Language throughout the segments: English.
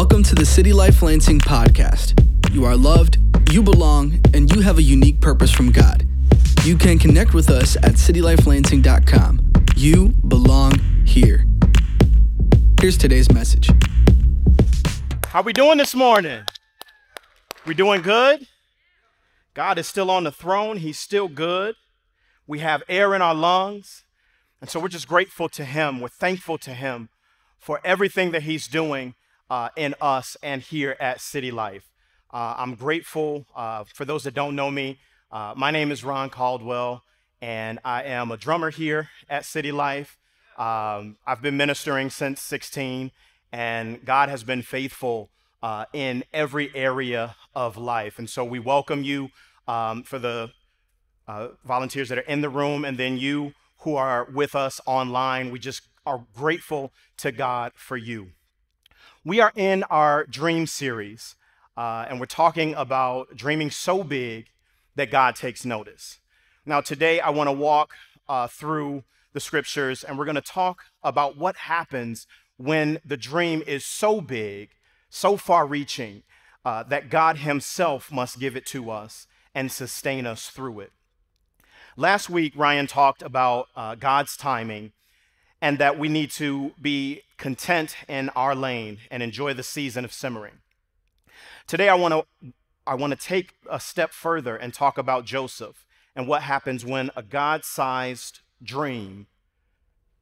Welcome to the City Life Lansing podcast. You are loved, you belong, and you have a unique purpose from God. You can connect with us at citylifelansing.com. You belong here. Here's today's message. How we doing this morning? We doing good? God is still on the throne. He's still good. We have air in our lungs. And so we're just grateful to him. We're thankful to him for everything that he's doing uh, in us and here at City Life. Uh, I'm grateful. Uh, for those that don't know me, uh, my name is Ron Caldwell, and I am a drummer here at City Life. Um, I've been ministering since 16, and God has been faithful uh, in every area of life. And so we welcome you um, for the uh, volunteers that are in the room, and then you who are with us online. We just are grateful to God for you. We are in our dream series, uh, and we're talking about dreaming so big that God takes notice. Now, today I want to walk uh, through the scriptures, and we're going to talk about what happens when the dream is so big, so far reaching, uh, that God Himself must give it to us and sustain us through it. Last week, Ryan talked about uh, God's timing and that we need to be content in our lane and enjoy the season of simmering. Today, I want to I want to take a step further and talk about Joseph and what happens when a God sized dream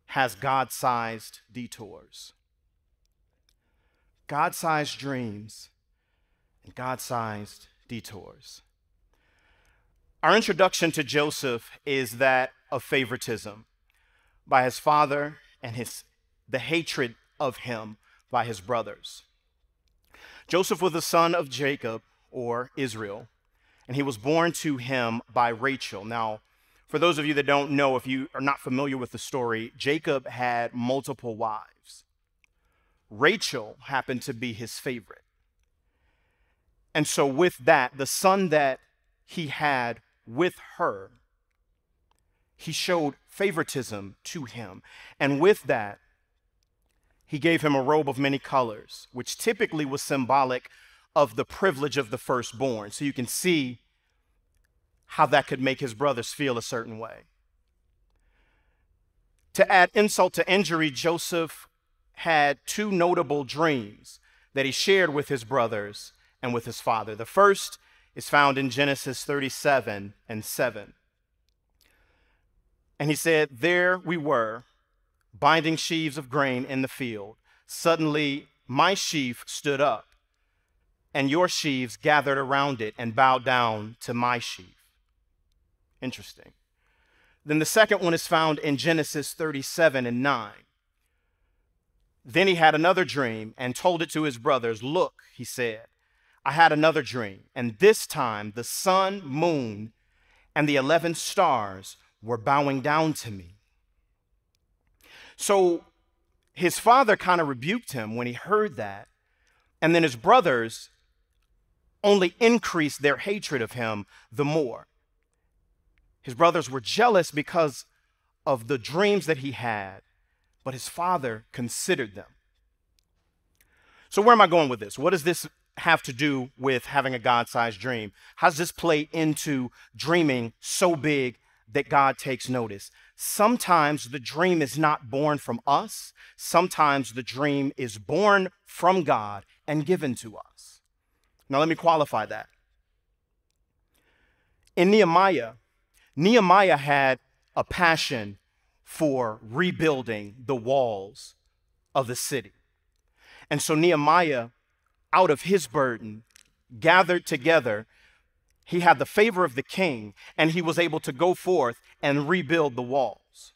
has God sized detours. God sized dreams and God sized detours. Our introduction to Joseph is that of favoritism by his father and his, the hatred of him by his brothers. Joseph was the son of Jacob or Israel, and he was born to him by Rachel. Now, for those of you that don't know, if you are not familiar with the story, Jacob had multiple wives. Rachel happened to be his favorite. And so, with that, the son that he had with her, he showed favoritism to him. And with that, he gave him a robe of many colors, which typically was symbolic of the privilege of the firstborn. So you can see how that could make his brothers feel a certain way. To add insult to injury, Joseph had two notable dreams that he shared with his brothers and with his father. The first is found in Genesis 37 and 7. And he said, There we were, binding sheaves of grain in the field. Suddenly, my sheaf stood up, and your sheaves gathered around it and bowed down to my sheaf. Interesting. Then the second one is found in Genesis 37 and 9. Then he had another dream and told it to his brothers. Look, he said, I had another dream, and this time the sun, moon, and the 11 stars were bowing down to me. So his father kind of rebuked him when he heard that. And then his brothers only increased their hatred of him the more. His brothers were jealous because of the dreams that he had, but his father considered them. So, where am I going with this? What does this have to do with having a God sized dream? How does this play into dreaming so big that God takes notice? Sometimes the dream is not born from us, sometimes the dream is born from God and given to us. Now, let me qualify that. In Nehemiah, Nehemiah had a passion for rebuilding the walls of the city. And so Nehemiah out of his burden, gathered together, he had the favor of the king, and he was able to go forth and rebuild the walls.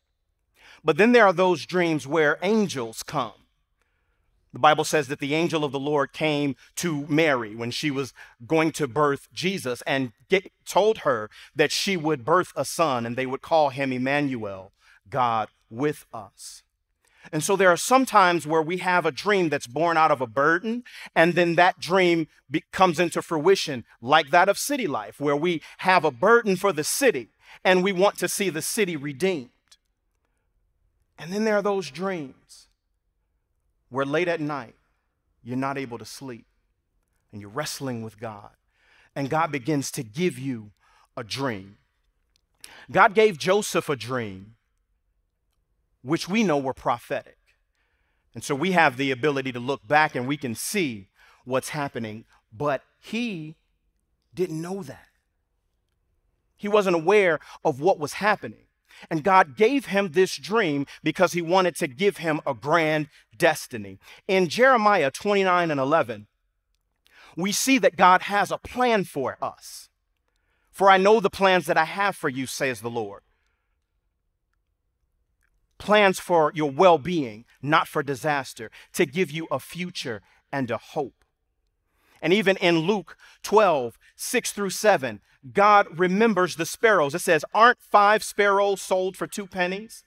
But then there are those dreams where angels come. The Bible says that the angel of the Lord came to Mary when she was going to birth Jesus and get, told her that she would birth a son and they would call him Emmanuel, God with us. And so there are some times where we have a dream that's born out of a burden, and then that dream be- comes into fruition, like that of city life, where we have a burden for the city and we want to see the city redeemed. And then there are those dreams where late at night you're not able to sleep and you're wrestling with God. And God begins to give you a dream. God gave Joseph a dream, which we know were prophetic. And so we have the ability to look back and we can see what's happening, but he didn't know that. He wasn't aware of what was happening. And God gave him this dream because he wanted to give him a grand destiny. In Jeremiah 29 and 11, we see that God has a plan for us. For I know the plans that I have for you, says the Lord. Plans for your well being, not for disaster, to give you a future and a hope. And even in Luke 12, 6 through 7, God remembers the sparrows. It says, Aren't five sparrows sold for two pennies?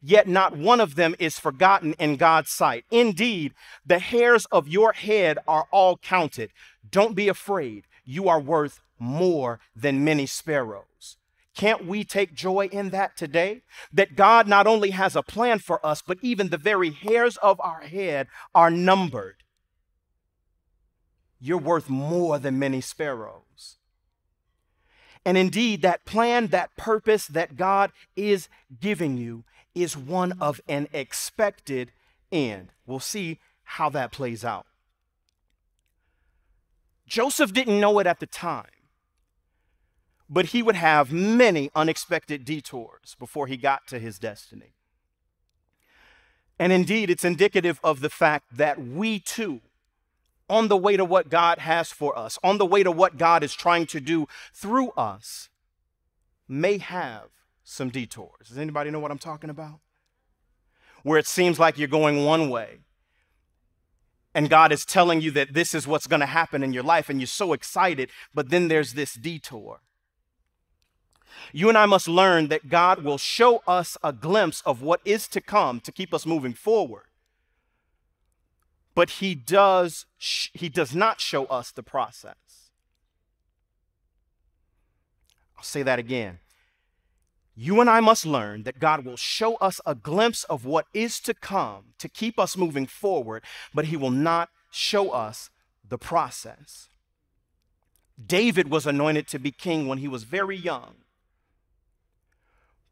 Yet not one of them is forgotten in God's sight. Indeed, the hairs of your head are all counted. Don't be afraid. You are worth more than many sparrows. Can't we take joy in that today? That God not only has a plan for us, but even the very hairs of our head are numbered. You're worth more than many sparrows. And indeed, that plan, that purpose that God is giving you is one of an expected end. We'll see how that plays out. Joseph didn't know it at the time, but he would have many unexpected detours before he got to his destiny. And indeed, it's indicative of the fact that we too, on the way to what God has for us, on the way to what God is trying to do through us, may have some detours. Does anybody know what I'm talking about? Where it seems like you're going one way, and God is telling you that this is what's going to happen in your life, and you're so excited, but then there's this detour. You and I must learn that God will show us a glimpse of what is to come to keep us moving forward. But he does he does not show us the process. I'll say that again you and I must learn that God will show us a glimpse of what is to come to keep us moving forward, but He will not show us the process. David was anointed to be king when he was very young,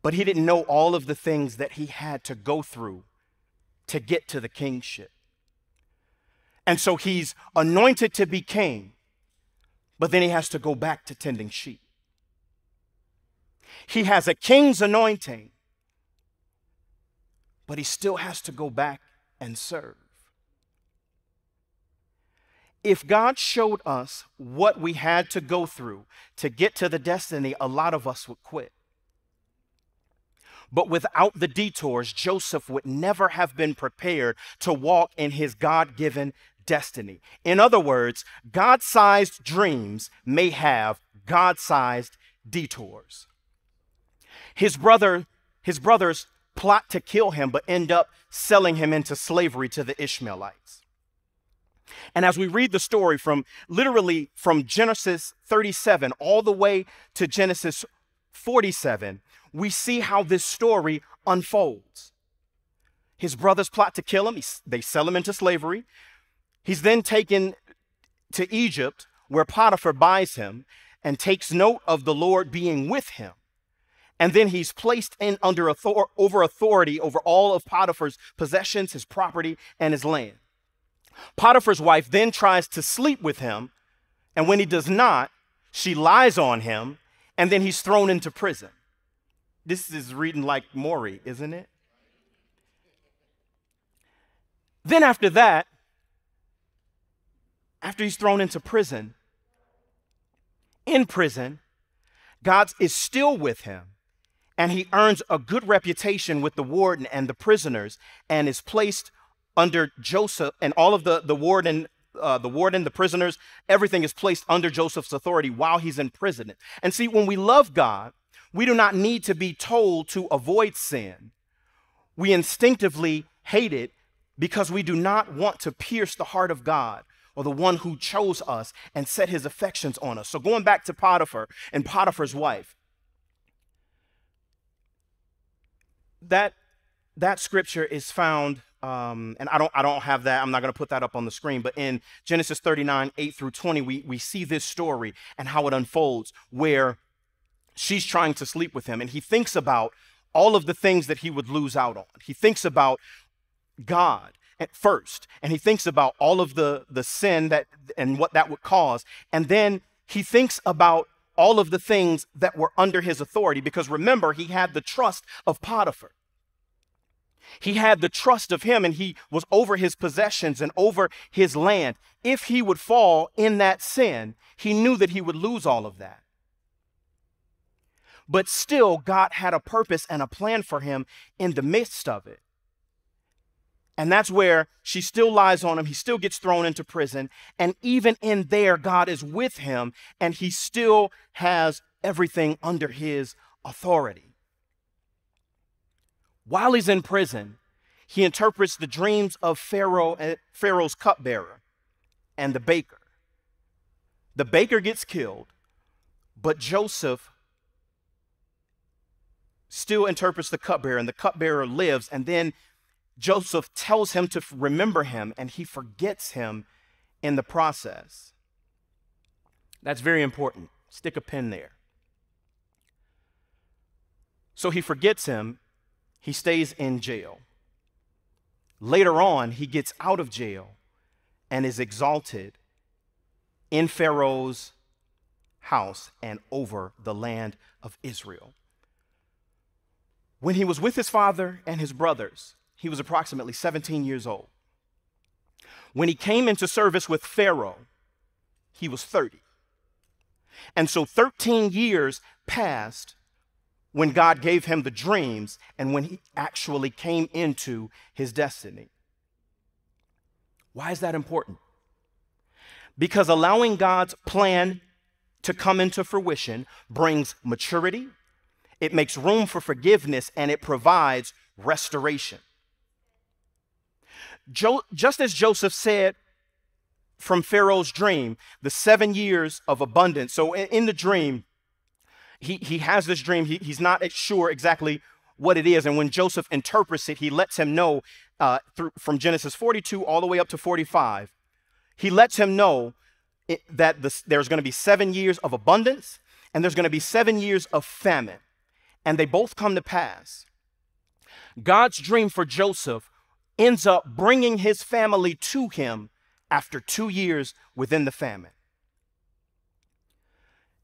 but he didn't know all of the things that he had to go through to get to the kingship. And so he's anointed to be king, but then he has to go back to tending sheep. He has a king's anointing, but he still has to go back and serve. If God showed us what we had to go through to get to the destiny, a lot of us would quit. But without the detours, Joseph would never have been prepared to walk in his God given destiny. In other words, God sized dreams may have God sized detours. His brother, his brothers plot to kill him, but end up selling him into slavery to the Ishmaelites. And as we read the story from literally from Genesis 37 all the way to Genesis 47, we see how this story unfolds. His brothers plot to kill him, they sell him into slavery. He's then taken to Egypt, where Potiphar buys him and takes note of the Lord being with him and then he's placed in under author- over authority over all of Potiphar's possessions, his property, and his land. Potiphar's wife then tries to sleep with him, and when he does not, she lies on him, and then he's thrown into prison. This is reading like Maury, isn't it? Then after that, after he's thrown into prison, in prison, God is still with him and he earns a good reputation with the warden and the prisoners and is placed under Joseph and all of the, the warden uh, the warden, the prisoners, everything is placed under Joseph's authority while he's in prison. And see, when we love God, we do not need to be told to avoid sin. We instinctively hate it because we do not want to pierce the heart of God or the one who chose us and set his affections on us. So, going back to Potiphar and Potiphar's wife, that, that scripture is found um, and I don't, I don't have that. I'm not going to put that up on the screen. But in Genesis 39, 8 through 20, we, we see this story and how it unfolds where she's trying to sleep with him. And he thinks about all of the things that he would lose out on. He thinks about God at first, and he thinks about all of the, the sin that and what that would cause. And then he thinks about all of the things that were under his authority because remember, he had the trust of Potiphar. He had the trust of him and he was over his possessions and over his land. If he would fall in that sin, he knew that he would lose all of that. But still, God had a purpose and a plan for him in the midst of it. And that's where she still lies on him. He still gets thrown into prison. And even in there, God is with him and he still has everything under his authority. While he's in prison, he interprets the dreams of Pharaoh, eh, Pharaoh's cupbearer and the baker. The baker gets killed, but Joseph still interprets the cupbearer, and the cupbearer lives. And then Joseph tells him to remember him, and he forgets him in the process. That's very important. Stick a pin there. So he forgets him, he stays in jail. Later on, he gets out of jail and is exalted in Pharaoh's house and over the land of Israel. When he was with his father and his brothers, he was approximately 17 years old. When he came into service with Pharaoh, he was 30. And so 13 years passed when God gave him the dreams and when he actually came into his destiny. Why is that important? Because allowing God's plan to come into fruition brings maturity, it makes room for forgiveness, and it provides restoration. Jo- just as Joseph said from Pharaoh's dream, the seven years of abundance. So in, in the dream, he, he has this dream. He, he's not sure exactly what it is. And when Joseph interprets it, he lets him know uh, through, from Genesis 42 all the way up to 45. He lets him know it, that there's going to be seven years of abundance and there's going to be seven years of famine. And they both come to pass. God's dream for Joseph ends up bringing his family to him after two years within the famine.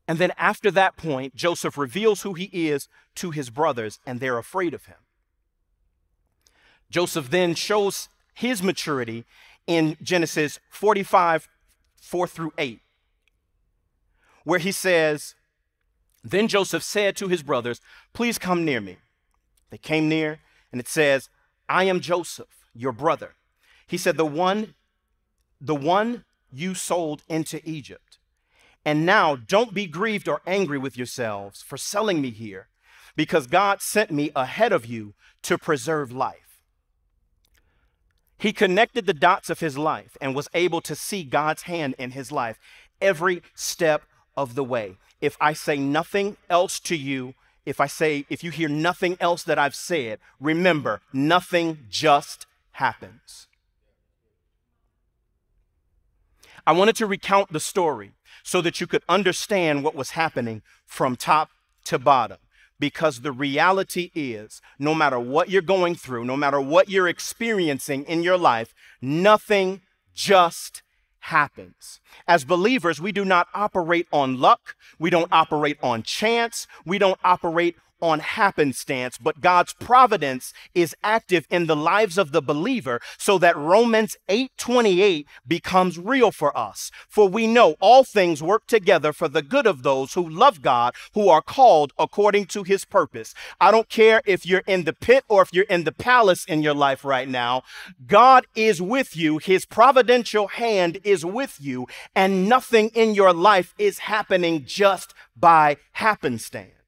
And then after that point, Joseph reveals who he is to his brothers, and they're afraid of him. Joseph then shows his maturity in Genesis 45, 4 through 8, where he says, Then Joseph said to his brothers, Please come near me. They came near, and it says, I am Joseph, your brother. He said, The one, the one you sold into Egypt. And now don't be grieved or angry with yourselves for selling me here, because God sent me ahead of you to preserve life. He connected the dots of his life and was able to see God's hand in his life every step of the way. If I say nothing else to you, if I say, if you hear nothing else that I've said, remember, nothing just happens. I wanted to recount the story so that you could understand what was happening from top to bottom. Because the reality is, no matter what you're going through, no matter what you're experiencing in your life, nothing just happens. As believers, we do not operate on luck. We don't operate on chance. We don't operate on happenstance, but God's providence is active in the lives of the believer so that Romans 8:28 becomes real for us. For we know all things work together for the good of those who love God, who are called according to his purpose. I don't care if you're in the pit or if you're in the palace in your life right now. God is with you. His providential hand is with you, and nothing in your life is happening just by happenstance.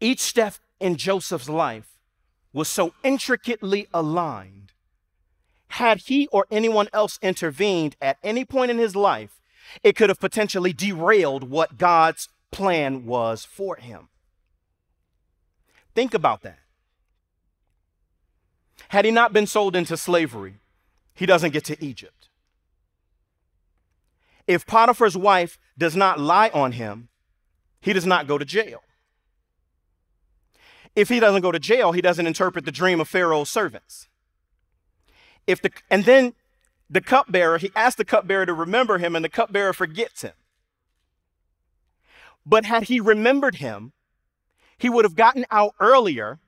Each step in Joseph's life was so intricately aligned. Had he or anyone else intervened at any point in his life, it could have potentially derailed what God's plan was for him. Think about that. Had he not been sold into slavery, he doesn't get to Egypt. If Potiphar's wife does not lie on him, he does not go to jail. If he doesn't go to jail, he doesn't interpret the dream of Pharaoh's servants. If the, and then the cupbearer, he asks the cupbearer to remember him, and the cupbearer forgets him. But had he remembered him, he would have gotten out earlier,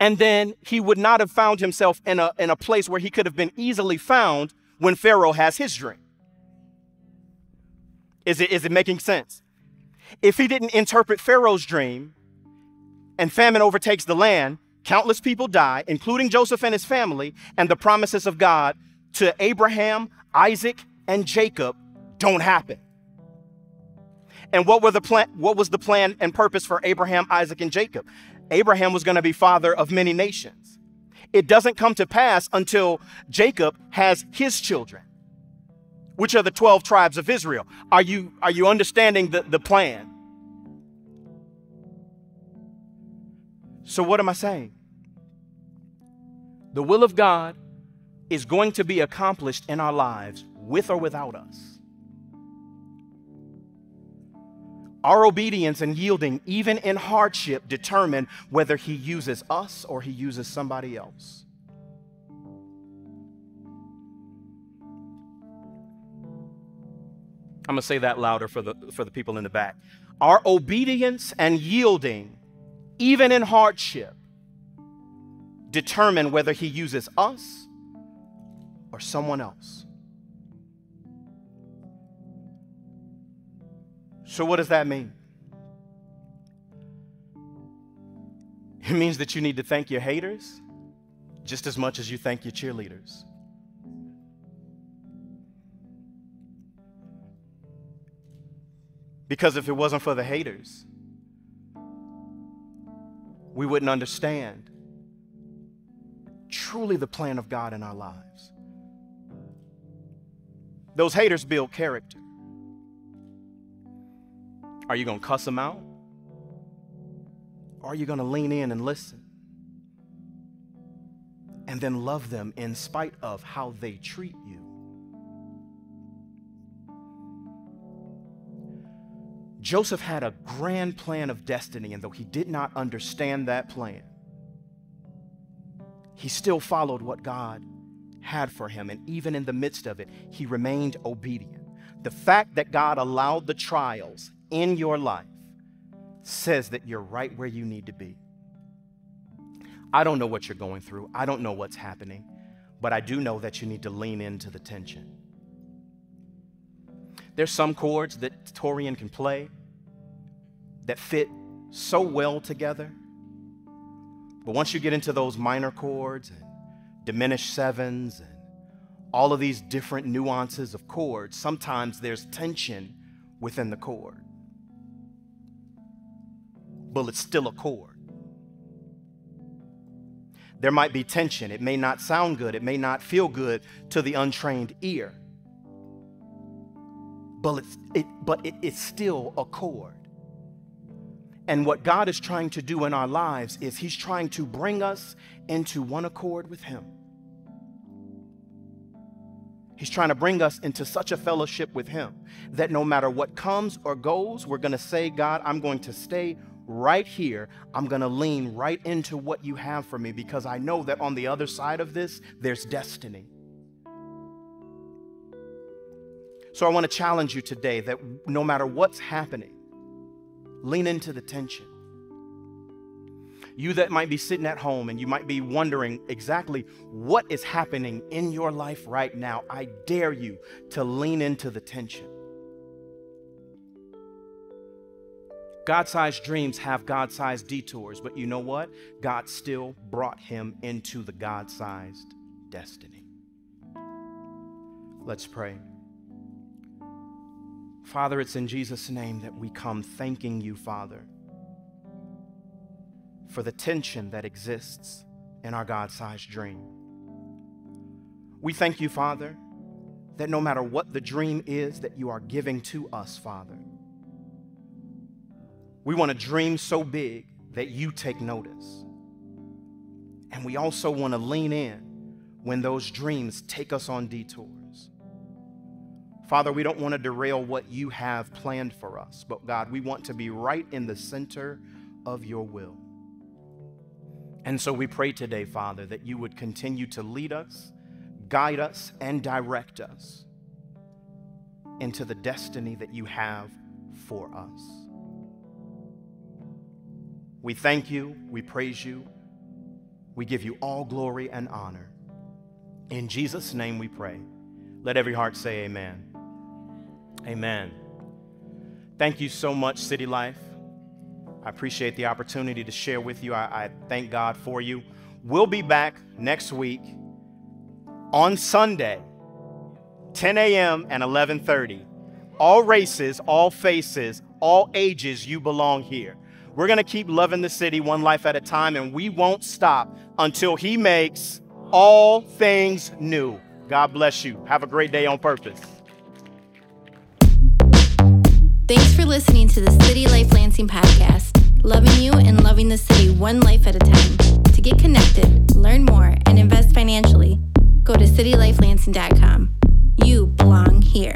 and then he would not have found himself in a, in a place where he could have been easily found when Pharaoh has his dream. Is it, is it making sense? If he didn't interpret Pharaoh's dream and famine overtakes the land, countless people die, including Joseph and his family, and the promises of God to Abraham, Isaac, and Jacob don't happen. And what were the plan what was the plan and purpose for Abraham, Isaac, and Jacob? Abraham was going to be father of many nations. It doesn't come to pass until Jacob has his children, which are the 12 tribes of Israel. Are you, are you understanding the, the plan? So, what am I saying? The will of God is going to be accomplished in our lives with or without us. Our obedience and yielding, even in hardship, determine whether He uses us or He uses somebody else. I'm going to say that louder for the, for the people in the back. Our obedience and yielding, even in hardship, determine whether He uses us or someone else. So, what does that mean? It means that you need to thank your haters just as much as you thank your cheerleaders. Because if it wasn't for the haters, we wouldn't understand truly the plan of God in our lives. Those haters build character. Are you going to cuss them out? Or are you going to lean in and listen? And then love them in spite of how they treat you. Joseph had a grand plan of destiny, and though he did not understand that plan, he still followed what God had for him. And even in the midst of it, he remained obedient. The fact that God allowed the trials in your life says that you're right where you need to be. I don't know what you're going through, I don't know what's happening, but I do know that you need to lean into the tension. There's some chords that Torian can play that fit so well together. But once you get into those minor chords and diminished sevens and all of these different nuances of chords, sometimes there's tension within the chord but it's still a chord. There might be tension. It may not sound good. It may not feel good to the untrained ear. But it's, it, but it, it's still a chord. And what God is trying to do in our lives is He's trying to bring us into one accord with Him. He's trying to bring us into such a fellowship with Him that no matter what comes or goes, we're going to say, God, I'm going to stay right here, I'm going to lean right into what you have for me because I know that on the other side of this, there's destiny. So I want to challenge you today that no matter what's happening, lean into the tension. You that might be sitting at home and you might be wondering exactly what is happening in your life right now, I dare you to lean into the tension. God sized dreams have God sized detours, but you know what? God still brought him into the God sized destiny. Let's pray. Father, it's in Jesus' name that we come thanking you, Father, for the tension that exists in our God sized dream. We thank you, Father, that no matter what the dream is that you are giving to us, Father, we want a dream so big that you take notice. And we also want to lean in when those dreams take us on detours. Father, we don't want to derail what you have planned for us, but God, we want to be right in the center of your will. And so we pray today, Father, that you would continue to lead us, guide us, and direct us into the destiny that you have for us. We thank you, we praise you, we give you all glory and honor. In Jesus' name we pray. Let every heart say amen. Amen. Thank you so much, City Life. I appreciate the opportunity to share with you. I, I, thank God for you. We'll be back next week on Sunday, 10 a.m. and 11:30. All races, all faces, all ages, you belong here. We're going to keep loving the city one life at a time, and we won't stop until He makes all things new. God bless you. Have a great day on purpose. Thanks for listening to the City Life Lansing podcast, loving you and loving the city one life at a time. To get connected, learn more, and invest financially, go to citylifelansing.com. You belong here.